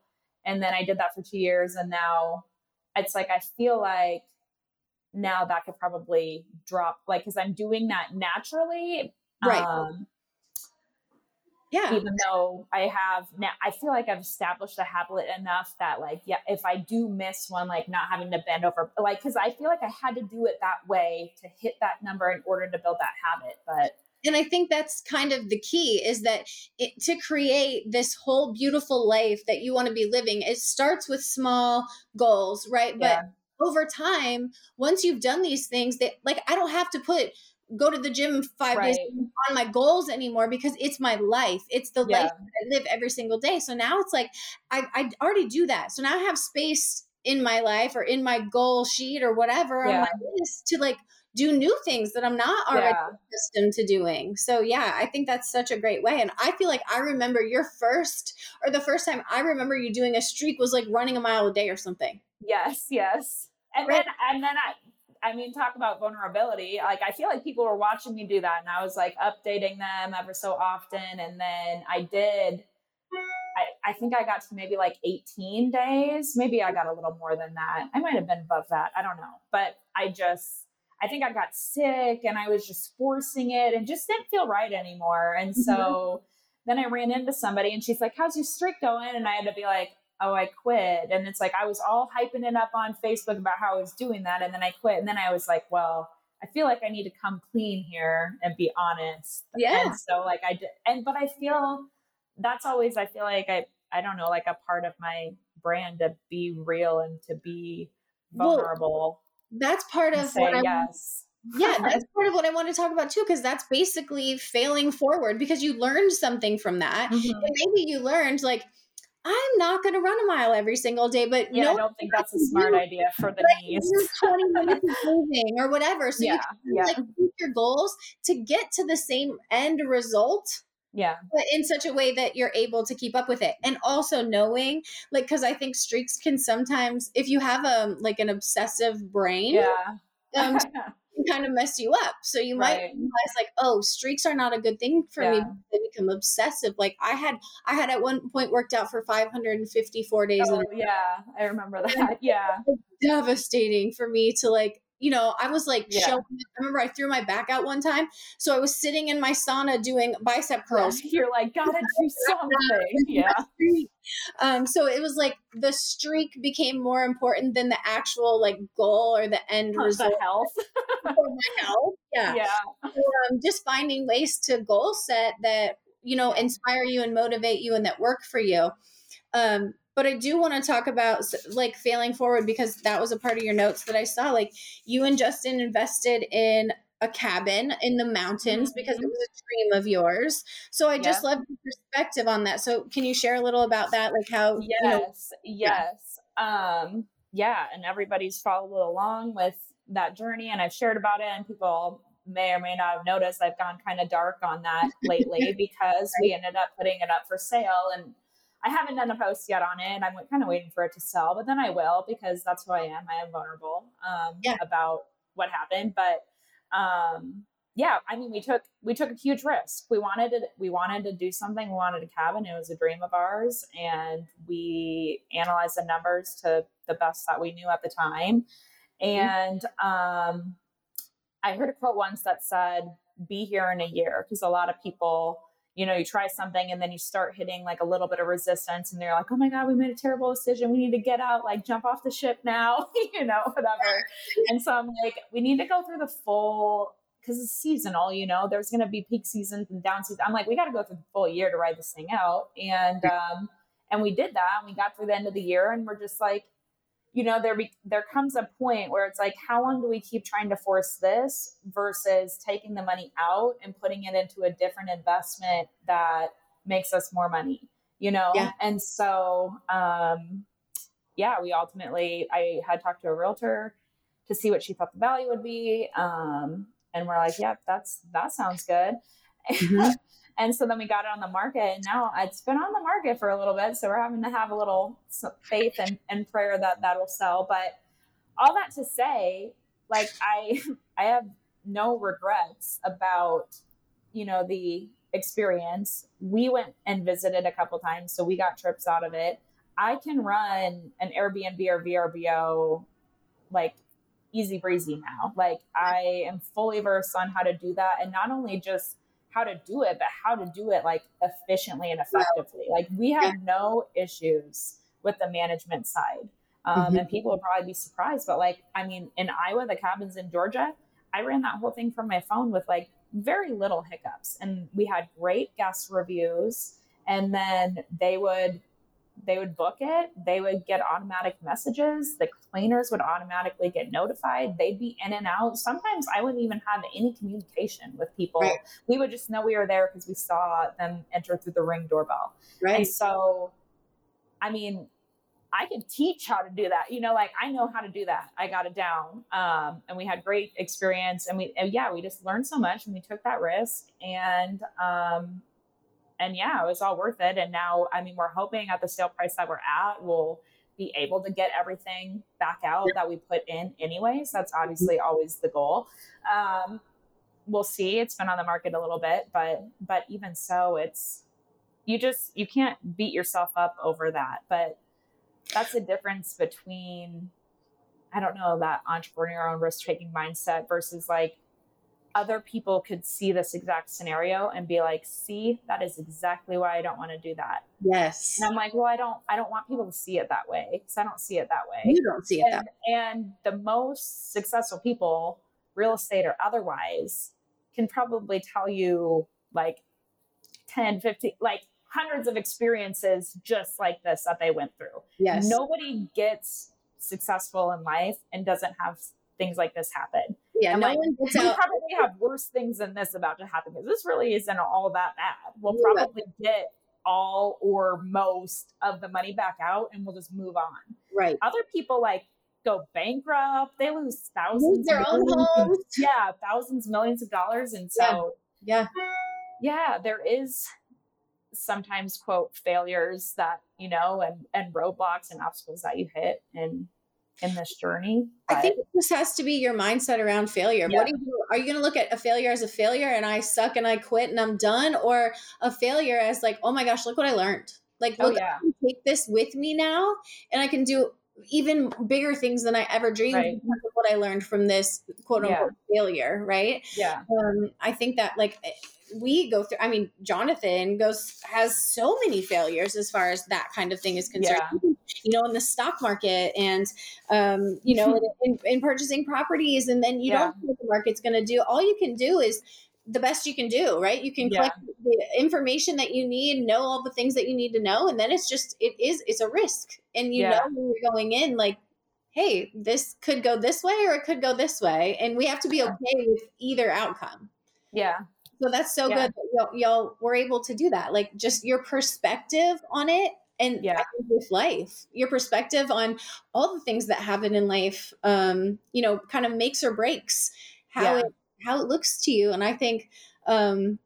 And then I did that for two years. And now it's like, I feel like now that could probably drop, like, cause I'm doing that naturally. Right. Um, yeah even though i have now i feel like i've established a habit enough that like yeah if i do miss one like not having to bend over like because i feel like i had to do it that way to hit that number in order to build that habit but and i think that's kind of the key is that it, to create this whole beautiful life that you want to be living it starts with small goals right yeah. but over time once you've done these things that like i don't have to put go to the gym five right. days on my goals anymore because it's my life. It's the yeah. life I live every single day. So now it's like I, I already do that. So now I have space in my life or in my goal sheet or whatever yeah. on my list to like do new things that I'm not already yeah. accustomed to doing. So yeah, I think that's such a great way. And I feel like I remember your first or the first time I remember you doing a streak was like running a mile a day or something. Yes, yes. And right. then and then I I mean, talk about vulnerability. Like, I feel like people were watching me do that, and I was like updating them ever so often. And then I did, I, I think I got to maybe like 18 days. Maybe I got a little more than that. I might have been above that. I don't know. But I just, I think I got sick and I was just forcing it and just didn't feel right anymore. And so mm-hmm. then I ran into somebody and she's like, How's your streak going? And I had to be like, oh, I quit. And it's like I was all hyping it up on Facebook about how I was doing that. And then I quit. And then I was like, well, I feel like I need to come clean here and be honest. Yeah. And so like I did and but I feel that's always I feel like I I don't know, like a part of my brand to be real and to be vulnerable. Well, that's part of what I yes. yeah, <laughs> that's part of what I want to talk about too, because that's basically failing forward because you learned something from that. Mm-hmm. And maybe you learned like I'm not going to run a mile every single day, but yeah, no, I don't think that's a smart idea for the knees. 20 <laughs> minutes of moving or whatever. So yeah, you can yeah. like keep your goals to get to the same end result yeah but in such a way that you're able to keep up with it and also knowing like because i think streaks can sometimes if you have a um, like an obsessive brain yeah um, <laughs> kind of mess you up. So you might Right. realize like oh streaks are not a good thing for me Yeah. they become obsessive. Like i had i had at one point worked out for 554 days oh, yeah. I remember that. <laughs> Yeah. Devastating for me to like you know i was like Yeah. showing i remember i threw my back out one time so i was sitting in my sauna doing bicep curls. you're like gotta <laughs> do something. <laughs> Yeah. Um so it was like the streak became more important than the actual like goal or the end the result. health. <laughs> For my health yeah. Yeah. Um, just finding ways to goal set that you know inspire you and motivate you and that work for you. Um but i do want to talk about like failing forward because that was a part of your notes that i saw like you and justin invested in a cabin in the mountains because it was a dream of yours. So i just love your perspective on that. So can you share a little about that? Like how you know yes yes. Um yeah and everybody's followed along with that journey and i've shared about it and people may or may not have noticed i've gone kind of dark on that <laughs> lately because we ended up putting it up for sale and i haven't done a post yet on it i'm kind of waiting for it to sell but then i will because that's who i am. I am vulnerable um, Yeah. about what happened but um yeah i mean we took we took a huge risk. We wanted to we wanted to do something. We wanted a cabin. It was a dream of ours and we analyzed the numbers to the best that we knew at the time. And um i heard a quote once that said be here in a year because a lot of people you know you try something and then you start hitting like a little bit of resistance and they're like oh my god we made a terrible decision. We need to get out like jump off the ship now <laughs> you know whatever. <laughs> And so i'm like we need to go through the full because it's seasonal you know there's going to be peak seasons and down seasons. I'm like we got to go through the full year to ride this thing out and um and we did that and we got through the end of the year and we're just like you know there be, there comes a point where it's like how long do we keep trying to force this versus taking the money out and putting it into a different investment that makes us more money you know Yeah. and so um yeah we ultimately i had talked to a realtor to see what she thought the value would be um and we're like yep that's that sounds good Mhm. <laughs> and so then we got it on the market and now it's been on the market for a little bit so we're having to have a little faith and, and prayer that that'll sell. But all that to say like i <laughs> i have no regrets about you know the experience. We went and visited a couple times so we got trips out of it. I can run an airbnb or vrbo like easy breezy now. Like i am fully versed on how to do that and not only just how to do it but how to do it like efficiently and effectively. Like we have no issues with the management side. Um, Mhm. and people would probably be surprised but like i mean in iowa the cabins in georgia i ran that whole thing from my phone with like very little hiccups. And we had great guest reviews and then they would they would book it they would get automatic messages the cleaners would automatically get notified they'd be in and out sometimes i wouldn't even have any communication with people Right. we would just know we were there because we saw them enter through the ring doorbell right and so, I mean, I could teach how to do that. You know, like I know how to do that. I got it down. Um, and we had great experience. And we, and yeah, we just learned so much and we took that risk. And, um, and yeah, it was all worth it. And now, I mean, we're hoping at the sale price that we're at, we'll be able to get everything back out that we put in anyways. That's obviously always the goal. Um, we'll see. It's been on the market a little bit, but, but even so, it's, you just you can't beat yourself up over that but that's the difference between i don't know that entrepreneurial and risk-taking mindset versus like other people could see this exact scenario and be like see that is exactly why i don't want to do that. Yes. And i'm like well i don't i don't want people to see it that way because i don't see it that way. You don't see it that and, and the most successful people real estate or otherwise can probably tell you like 10 15 like hundreds of experiences just like this that they went through. Yes. Nobody gets successful in life and doesn't have things like this happen yeah I'm no like, one gets we out probably <laughs> have worse things than this about to happen because this really isn't all that bad we'll Yeah. probably get all or most of the money back out and we'll just move on. Right. Other people like go bankrupt. They lose thousands. Lose their own homes. <laughs> Yeah, thousands, millions of dollars. And so, Yeah. yeah, there is sometimes quote failures that you know and and roadblocks and obstacles that you hit in in this journey. I But- think this has to be your mindset around failure. Yeah. What do you do? Are you going to look at a failure as a failure and I suck and I quit and I'm done, or a failure as like, oh my gosh, look what I learned. Like, Oh, look, yeah. I can take this with me now, and I can do even bigger things than I ever dreamed Right. because of what I learned from this quote unquote failure. Right. yeah, um, I think that like eh, we go through. I mean, Jonathan goes has so many failures as far as that kind of thing is concerned. Yeah. You know, in the stock market, and um, you know, <laughs> in, in purchasing properties, and then you Yeah. don't know what the market's going to do. All you can do is the best you can do, right? You can Yeah. collect the information that you need, know all the things that you need to know, and then it's just it is it's a risk, and you Yeah. know when you're going in like. Hey, this could go this way or it could go this way. And we have to be okay with either outcome. yeah, So that's so Yeah. good that y'all, y'all were able to do that. Like just your perspective on it. And Yeah. With life, your perspective on all the things that happen in life, um, you know, kind of makes or breaks how Yeah. it how it looks to you. And I think, um,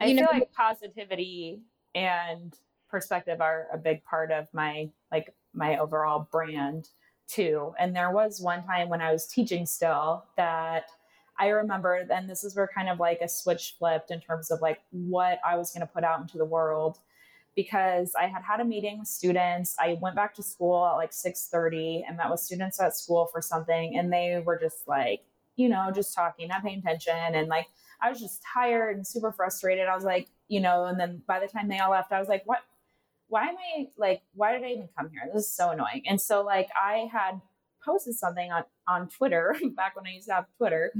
I you feel know, like positivity and perspective are a big part of my like my overall brand too. And there was one time when I was teaching still that I remember, and this is where kind of like a switch flipped in terms of like what I was going to put out into the world because I had had a meeting with students. I went back to school at like 6:30 and met with students at school for something and they were just like, you know, just talking, not paying attention and like I was just tired and super frustrated. I was like, you know, and then by the time they all left, I was like, what? Why am I like, why did I even come here? This is so annoying. And so, like, I had posted something on, on Twitter <laughs> back when I used to have Twitter.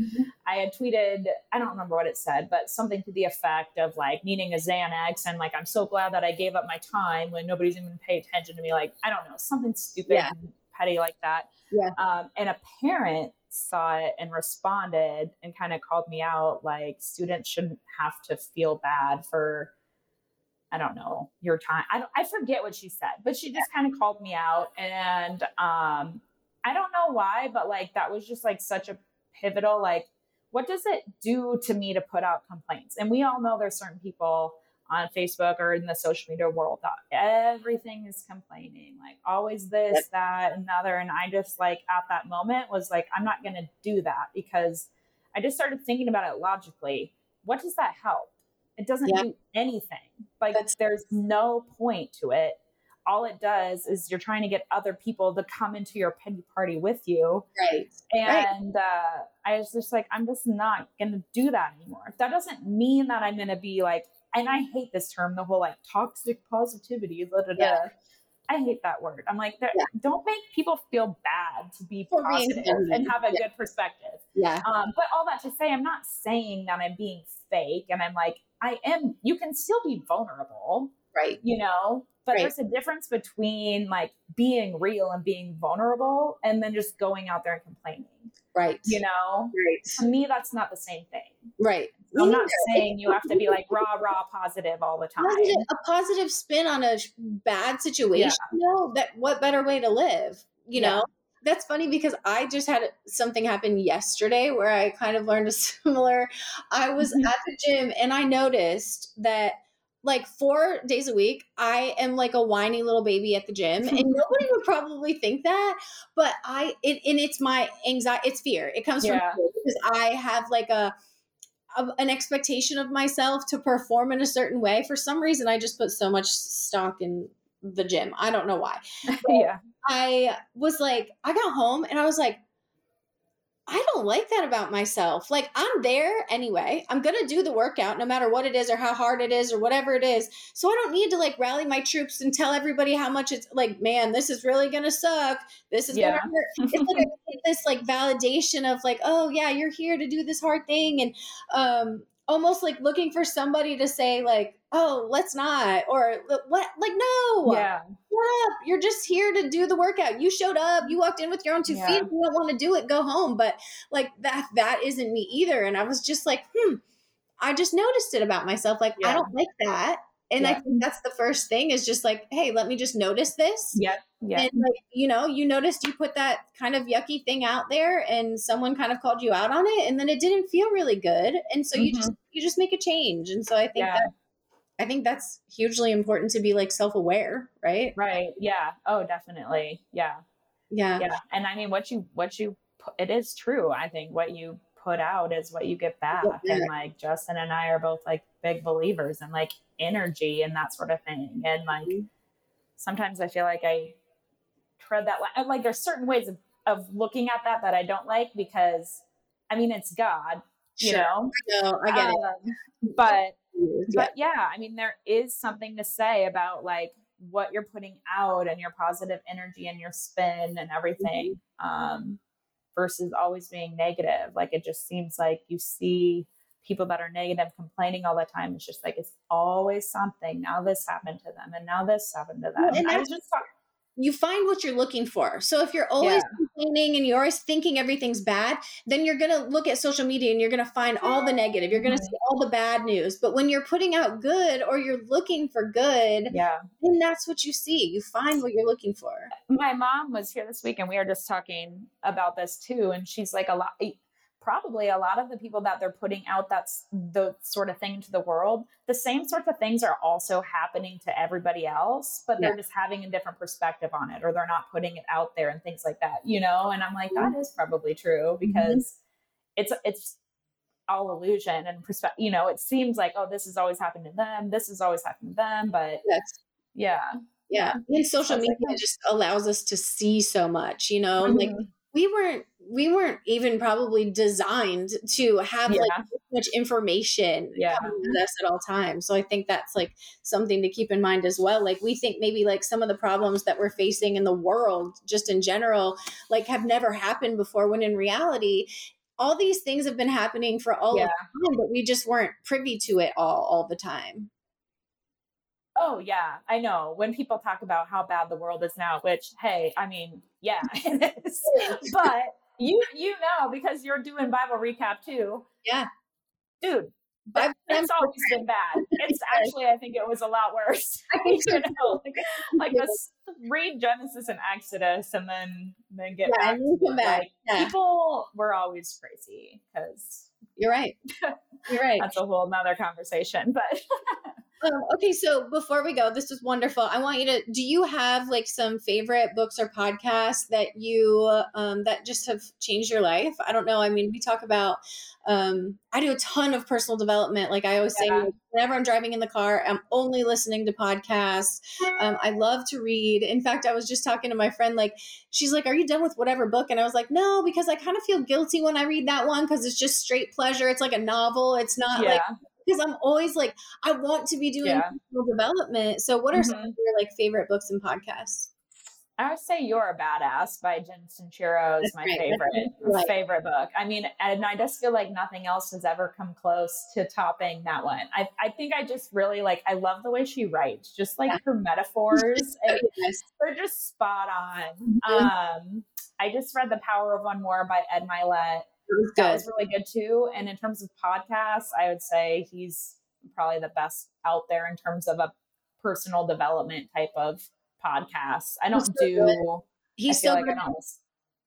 I had tweeted, I don't remember what it said, but something to the effect of like needing a Xanax and like, I'm so glad that I gave up my time when nobody's even pay attention to me. Like, I don't know, something stupid Yeah. and petty like that. Yeah. Um, and a parent saw it and responded and kind of called me out like students shouldn't have to feel bad for I don't know your time. I I forget what she said, but she just kind of called me out and um I don't know why, but like that was just like such a pivotal like what does it do to me to put out complaints? And we all know there's certain people on Facebook or in the social media world that everything is complaining, like always this, that, another. And I just like at that moment was like, I'm not going to do that because I just started thinking about it logically. What does that help? It doesn't Yeah. do anything. Like That's- there's no point to it. All it does is you're trying to get other people to come into your pity party with you. right. Right. And uh, I was just like, I'm just not going to do that anymore. That doesn't mean that I'm going to be like, and I hate this term, the whole like toxic positivity. Da, da. Yeah. I hate that word. I'm like, Yeah. don't make people feel bad to be For positive and have a Yeah. good perspective. Yeah. Um, but all that to say, I'm not saying that I'm being fake, and I'm like, I am. You can still be vulnerable, Right. you know. But Right. there's a difference between like being real and being vulnerable, and then just going out there and complaining. Right. You know, Right. to me, that's not the same thing. Right. I'm Me not saying you have to be like raw, raw, positive all the time. positive, a positive spin on a bad situation. No, that what better way to live? You Yeah. know, that's funny because I just had something happen yesterday where I kind of learned a <laughs> similar. I was Mhm. at the gym and I noticed that like four days a week, I am like a whiny little baby at the gym, and <laughs> nobody would probably think that, but I it and it's my anxiety, it's fear. It comes Yeah. from fear because I have like a a- an expectation of myself to perform in a certain way. For some reason, I just put so much stock in the gym. I don't know why. <laughs> yeah, I was like, I got home and I was like, I don't like that about myself. Like, I'm there anyway. I'm going to do the workout no matter what it is or how hard it is or whatever it is. So I don't need to like rally my troops and tell everybody how much it's like, man, this is really going to suck. This is Yeah. going to hurt. It's like <laughs> this like validation of like, oh, yeah, you're here to do this hard thing. And um, almost like looking for somebody to say, like, oh, let's not. Or what? Like, no yeah, shut up. You're just here to do the workout. You showed up. You walked in with your own two Yeah. feet. If you don't want to do it, go home. But like that, that isn't me either. And I was just like, hmm. I just noticed it about myself. Like I don't like that. And I think that's the first thing is just like, hey, let me just notice this. Yep. Yeah. And like, you know, you noticed you put that kind of yucky thing out there and someone kind of called you out on it and then it didn't feel really good. And so you mm-hmm. just you just make a change. And so I think Yeah. that I think that's hugely important to be like self-aware, right? Right. Yeah. Oh, definitely. Yeah. Yeah. Yeah. And I mean, what you, what you, it is true. I think what you put out is what you get back. And like Justin and I are both like big believers in like energy and that sort of thing. And like Mhm. sometimes I feel like I tread that line. Like there's certain ways of, of looking at that that I don't like because I mean, it's God, you Sure. know? No, I get it. Um, But Yeah. but yeah, I mean, there is something to say about like what you're putting out and your positive energy and your spin and everything um, versus always being negative. Like it just seems like you see people that are negative complaining all the time. It's just like it's always something. Now this happened to them, and now this happened to them. Well, and I was just talk- you find what you're looking for. So if you're always complaining and you're always thinking everything's bad, then you're going to look at social media and you're going to find all the negative. You're going to Mhm. see all the bad news. But when you're putting out good or you're looking for good, yeah. then that's what you see. You find what you're looking for. my mom was here this week and we were just talking about this too and she's like a lot probably a lot of the people that they're putting out that's the sort of thing to the world the same sorts of things are also happening to everybody else but they're just having a different perspective on it or they're not putting it out there and things like that you know and i'm like that is probably true because it's it's all illusion and perspective you know it seems like oh this has always happened to them this has always happened to them but Yes. yeah Yeah. And social media that. just allows us to see so much, you know, like Mhm. We weren't we weren't even probably designed to have like Yeah. so much information Yeah. coming at us at all times. So I think that's like something to keep in mind as well. Like we think maybe like some of the problems that we're facing in the world just in general like have never happened before when in reality all these things have been happening for all Yeah. of time, but we just weren't privy to it all all the time. Oh yeah, I know. When people talk about how bad the world is now, which hey, I mean, yeah, <laughs> it is. but you you know because you're doing Bible recap too. Yeah. Dude, Bible it's always been bad. <laughs> It's actually I think it was a lot worse. I <laughs> think so you know, like, like this read Genesis and Exodus and then then get Yeah, back. to come back. Like, Yeah. People were always crazy because You're right. You're right. that's a whole nother conversation. But Um, okay, so before we go, this was wonderful. I want you to. Do you have like some favorite books or podcasts that you um, that just have changed your life? I don't know. I mean, we talk about. Um, I do a ton of personal development. Like I always say, Yeah. like, whenever I'm driving in the car, I'm only listening to podcasts. Um, I love to read. In fact, I was just talking to my friend. Like, she's like, "Are you done with whatever book?" And I was like, "No, because I kind of feel guilty when I read that one because it's just straight pleasure. It's like a novel. It's not like." Because I'm always like, I want to be doing Yeah. personal development. So, what are some Mhm. of your like favorite books and podcasts? I would say "You're a Badass" by Jen Sincero is my right. Favorite right. favorite book. I mean, and I just feel like nothing else has ever come close to topping that one. I I think I just really like. I love the way she writes, just like Yeah. her metaphors. <laughs> and they're just spot on. Mhm. Um, I just read "The Power of One More" by Ed Mylett. Was That was really good too. And in terms of podcasts, I would say he's probably the best out there in terms of a personal development type of podcast. I don't so do. good. He's still. like good. I don't.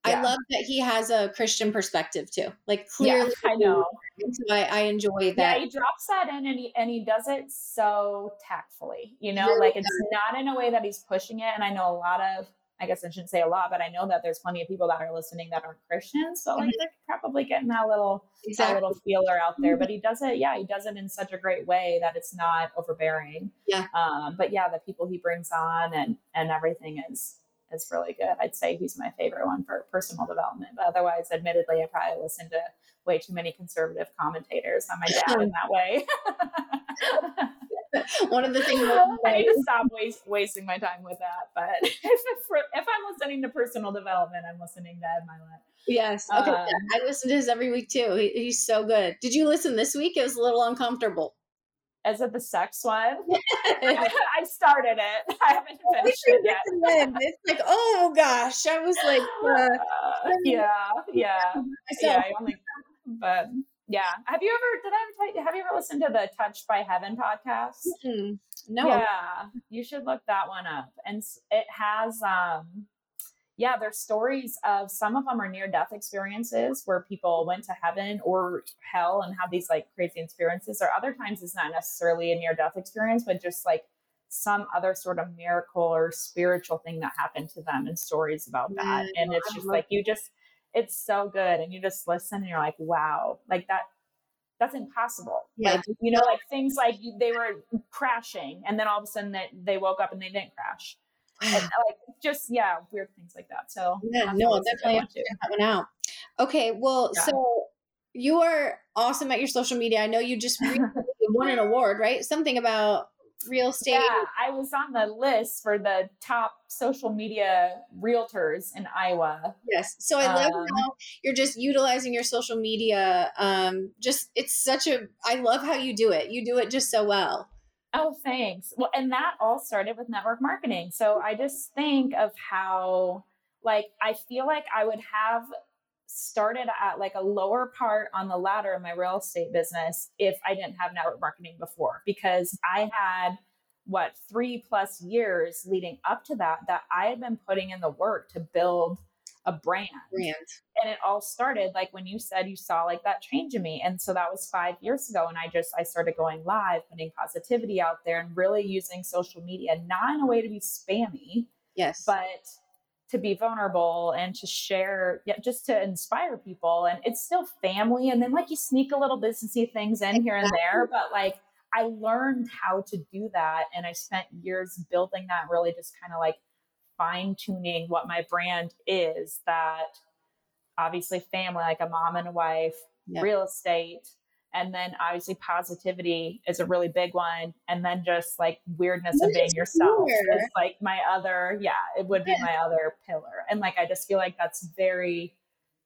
I love that he has a Christian perspective too. Like Yeah, clearly, I know. So I, I enjoy Yeah, that. he drops that in and he and he does it so tactfully. You know, Really like it's not in a way that he's pushing it. And I know a lot of I guess I shouldn't say a lot, but I know that there's plenty of people that are listening that aren't Christians. So like they're probably getting that little that little feeler out there. But he does it, yeah, he does it in such a great way that it's not overbearing. Yeah. Um, but yeah, the people he brings on and and everything is is really good. I'd say he's my favorite one for personal development. But otherwise, admittedly, I probably listen to way too many conservative commentators. I'm my dad in that way. <laughs> <laughs> One of the things <laughs> I need to stop waste, wasting my time with that. But <laughs> if, if, if I'm listening to personal development, I'm listening to Ed Mylett. Yes. Okay. Um, I listen to his every week too. He, he's so good. Did you listen this week? It was a little uncomfortable. Is it the sex one? I started it. I haven't finished it yet. it's like, oh gosh, I was like, uh, Uh, yeah, yeah, yeah. I only, but Yeah. Have you ever, did I ever tell you, have you ever listened to the Touched by Heaven podcast? Mm-mm. No. Yeah. You should look that one up. And it has, um, yeah, there's stories of some of them are near death experiences where people went to heaven or hell and have these like crazy experiences. Or other times it's not necessarily a near death experience, but just like some other sort of miracle or spiritual thing that happened to them and stories about that. Yeah, and it's I just like you just, it's so good. And you just listen and you're like, wow, like that. That's impossible. Yeah. Like, you know, like things like you- they were crashing and then all of a sudden that they woke up and they didn't crash. And <sighs> like just yeah, weird things like that. So Yeah, no, I'll definitely have to check that one out. Okay, well, Yeah. so you are awesome at your social media. I know you just <laughs> won an award, right? Something about real estate. Yeah, I was on the list for the top social media realtors in Iowa. Yes. So I love Um, how you're just utilizing your social media. Um, just it's such a I love how you do it. You do it just so well. Oh, thanks. Well, and that all started with network marketing. So I just think of how, like, I feel like I would have started at like a lower part on the ladder in my real estate business if I didn't have network marketing before, because I had what three plus years leading up to that that I had been putting in the work to build a brand Brand. and it all started like when you said you saw like that change in me and so that was five years ago and i just i started going live putting positivity out there and really using social media not in a way to be spammy Yes. but to be vulnerable and to share yeah, just to inspire people and it's still family and then like you sneak a little businessy things in here and there but like i learned how to do that and i spent years building that really just kind of like fine tuning what my brand is that obviously family like a mom and a wife Yeah. real estate and then obviously positivity is a really big one. And then just like weirdness of being yourself weird? is like my other yeah it would be my other pillar. And like i just feel like that's very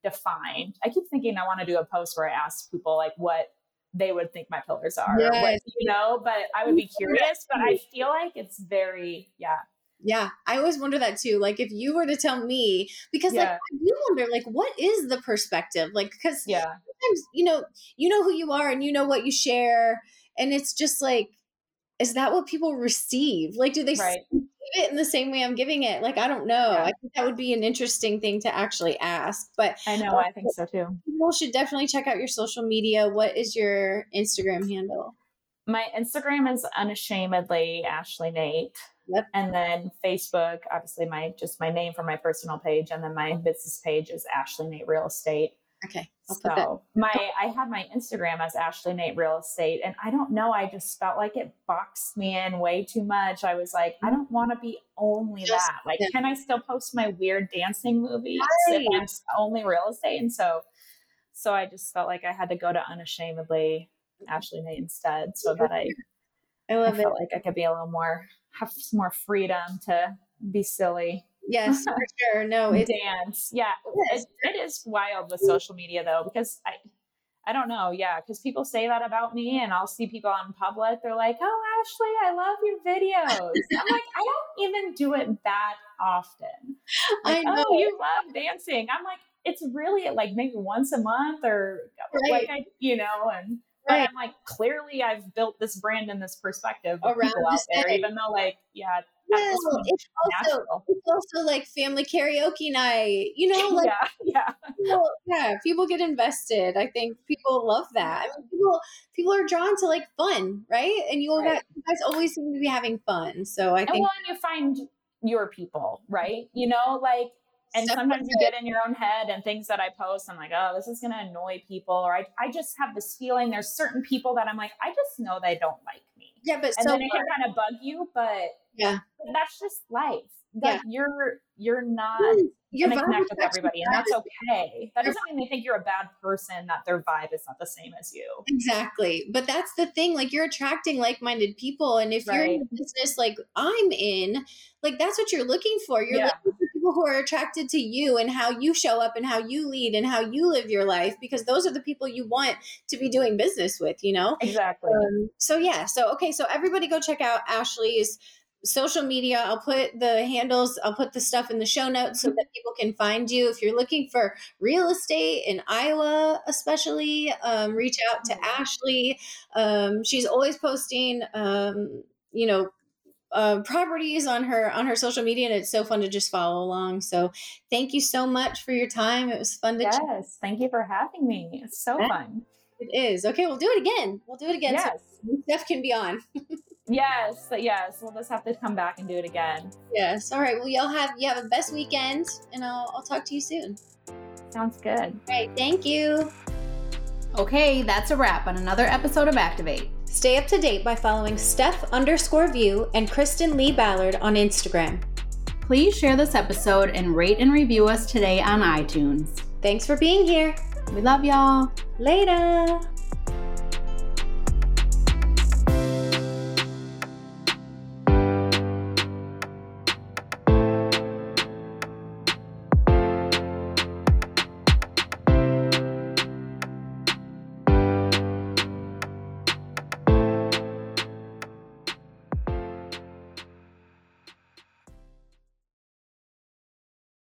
defined. I keep thinking i want to do a post where i ask people like what they would think my pillars are or what, you know? But i would be curious but i feel like it's very yeah Yeah, I always wonder that too. Like if you were to tell me, because like Yeah. I do wonder, like what is the perspective? Like because yeah sometimes you know you know who you are and you know what you share, and it's just like, is that what people receive? Like, do they right it in the same way I'm giving it? Like, I don't know. Yeah. I think that would be an interesting thing to actually ask. But i know i think so too people should definitely check out your social media. What is your Instagram handle? my Instagram is unashamedly Ashley Noethe. Yep. And then Facebook, obviously my just my name for my personal page, and then my business page is Ashley Noethe Real Estate. Okay, I'll. So my I have my Instagram as Ashley Noethe Real Estate, and I don't know, I just felt like it boxed me in way too much. I was like, I mm-hmm. don't want to be only Just- that. Like, can I still post my weird dancing movies Right. if I'm only real estate? And so, so I just felt like I had to go to unashamedly Ashley Noethe instead, so that I I I love it. like I could be a little more have some more freedom to be silly Yes, for <laughs> sure. No, it's dance. Yeah, Yes. it, it is wild with social media though because I I don't know. Yeah, because people say that about me, and I'll see people in public. They're like, "Oh, Ashley, I love your videos." <laughs> I'm like, I don't even do it that often. I oh, know. oh, you love dancing. I'm like, it's really like maybe once a month or like I, you know, and but Right. I'm like, clearly I've built this brand and this perspective of Around people out there, even though like, yeah, at Well, this point, it's also natural. it's also like family karaoke night. You know, like yeah, <laughs> yeah. people, yeah, people get invested. I think people love that. I mean, people people are drawn to like fun, right? And you, Right. got, you guys always seem to be having fun. So I and think well, and you find your people, right? You know, like, and sometimes you get in your own head and things that I post, I'm like, oh, this is going to annoy people. Or I, I just have this feeling there's certain people that I'm like, I just know they don't like me. yeah, but And so then it can kind of bug you, but Yeah. that's just life. Like you're, you're not your going to connect with everybody and that's okay. That doesn't mean they think you're a bad person, that their vibe is not the same as you. Exactly. But that's the thing. Like you're attracting like minded people. And if you're in a business like I'm in, like that's what you're looking for. You're Yeah. looking for people who are attracted to you and how you show up and how you lead and how you live your life because those are the people you want to be doing business with, you know? Exactly. Um, so yeah, so okay, so everybody go check out Ashley's social media. I'll put the handles, I'll put the stuff in the show notes so that people can find you. If you're looking for real estate in Iowa, especially, um, reach out to Ashley. Um, she's always posting, um, you know, uh, properties on her on her social media and it's so fun to just follow along. So thank you so much for your time. It was fun to yes chat. thank you for having me. It's so fun. It is. Okay we'll do it again. We'll do it again. Yes. so steph can be on. <laughs> Yes yes we'll just have to come back and do it again. Yes. All right well y'all have you have a best weekend and i'll, I'll talk to you soon. Sounds good. All right thank you. Okay that's a wrap on another episode of Aktivate Stay up to date by following Steph underscore view and Kristen Lee Ballard on Instagram. Please share this episode and rate and review us today on iTunes. Thanks for being here. We love y'all. Later.